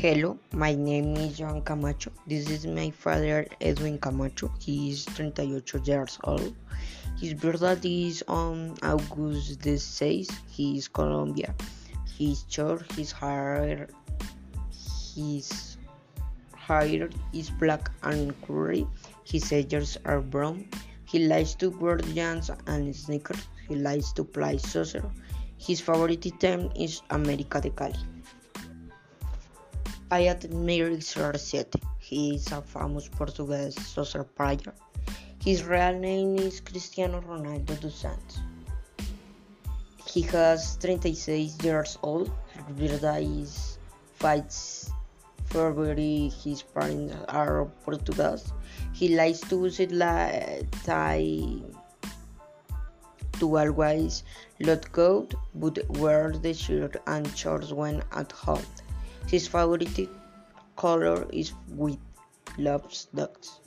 Hello, my name is Joan Camacho. This is my father, Edwin Camacho. He is 38 years old. His birthday is on August the 6th. He is Colombia. His short, his hair, his hair is black and curly. His edges are brown. He likes to wear jeans and sneakers. He likes to play soccer. His favorite team is América de Cali. I admire CR7. He is a famous Portuguese soccer player. His real name is Cristiano Ronaldo dos Santos. He has 36 years old. His birthday is 5 February. His parents are Portuguese. He likes to visit la tie to always let go, but wear the shirt and shorts when at home. His favorite color is white. Loves dogs.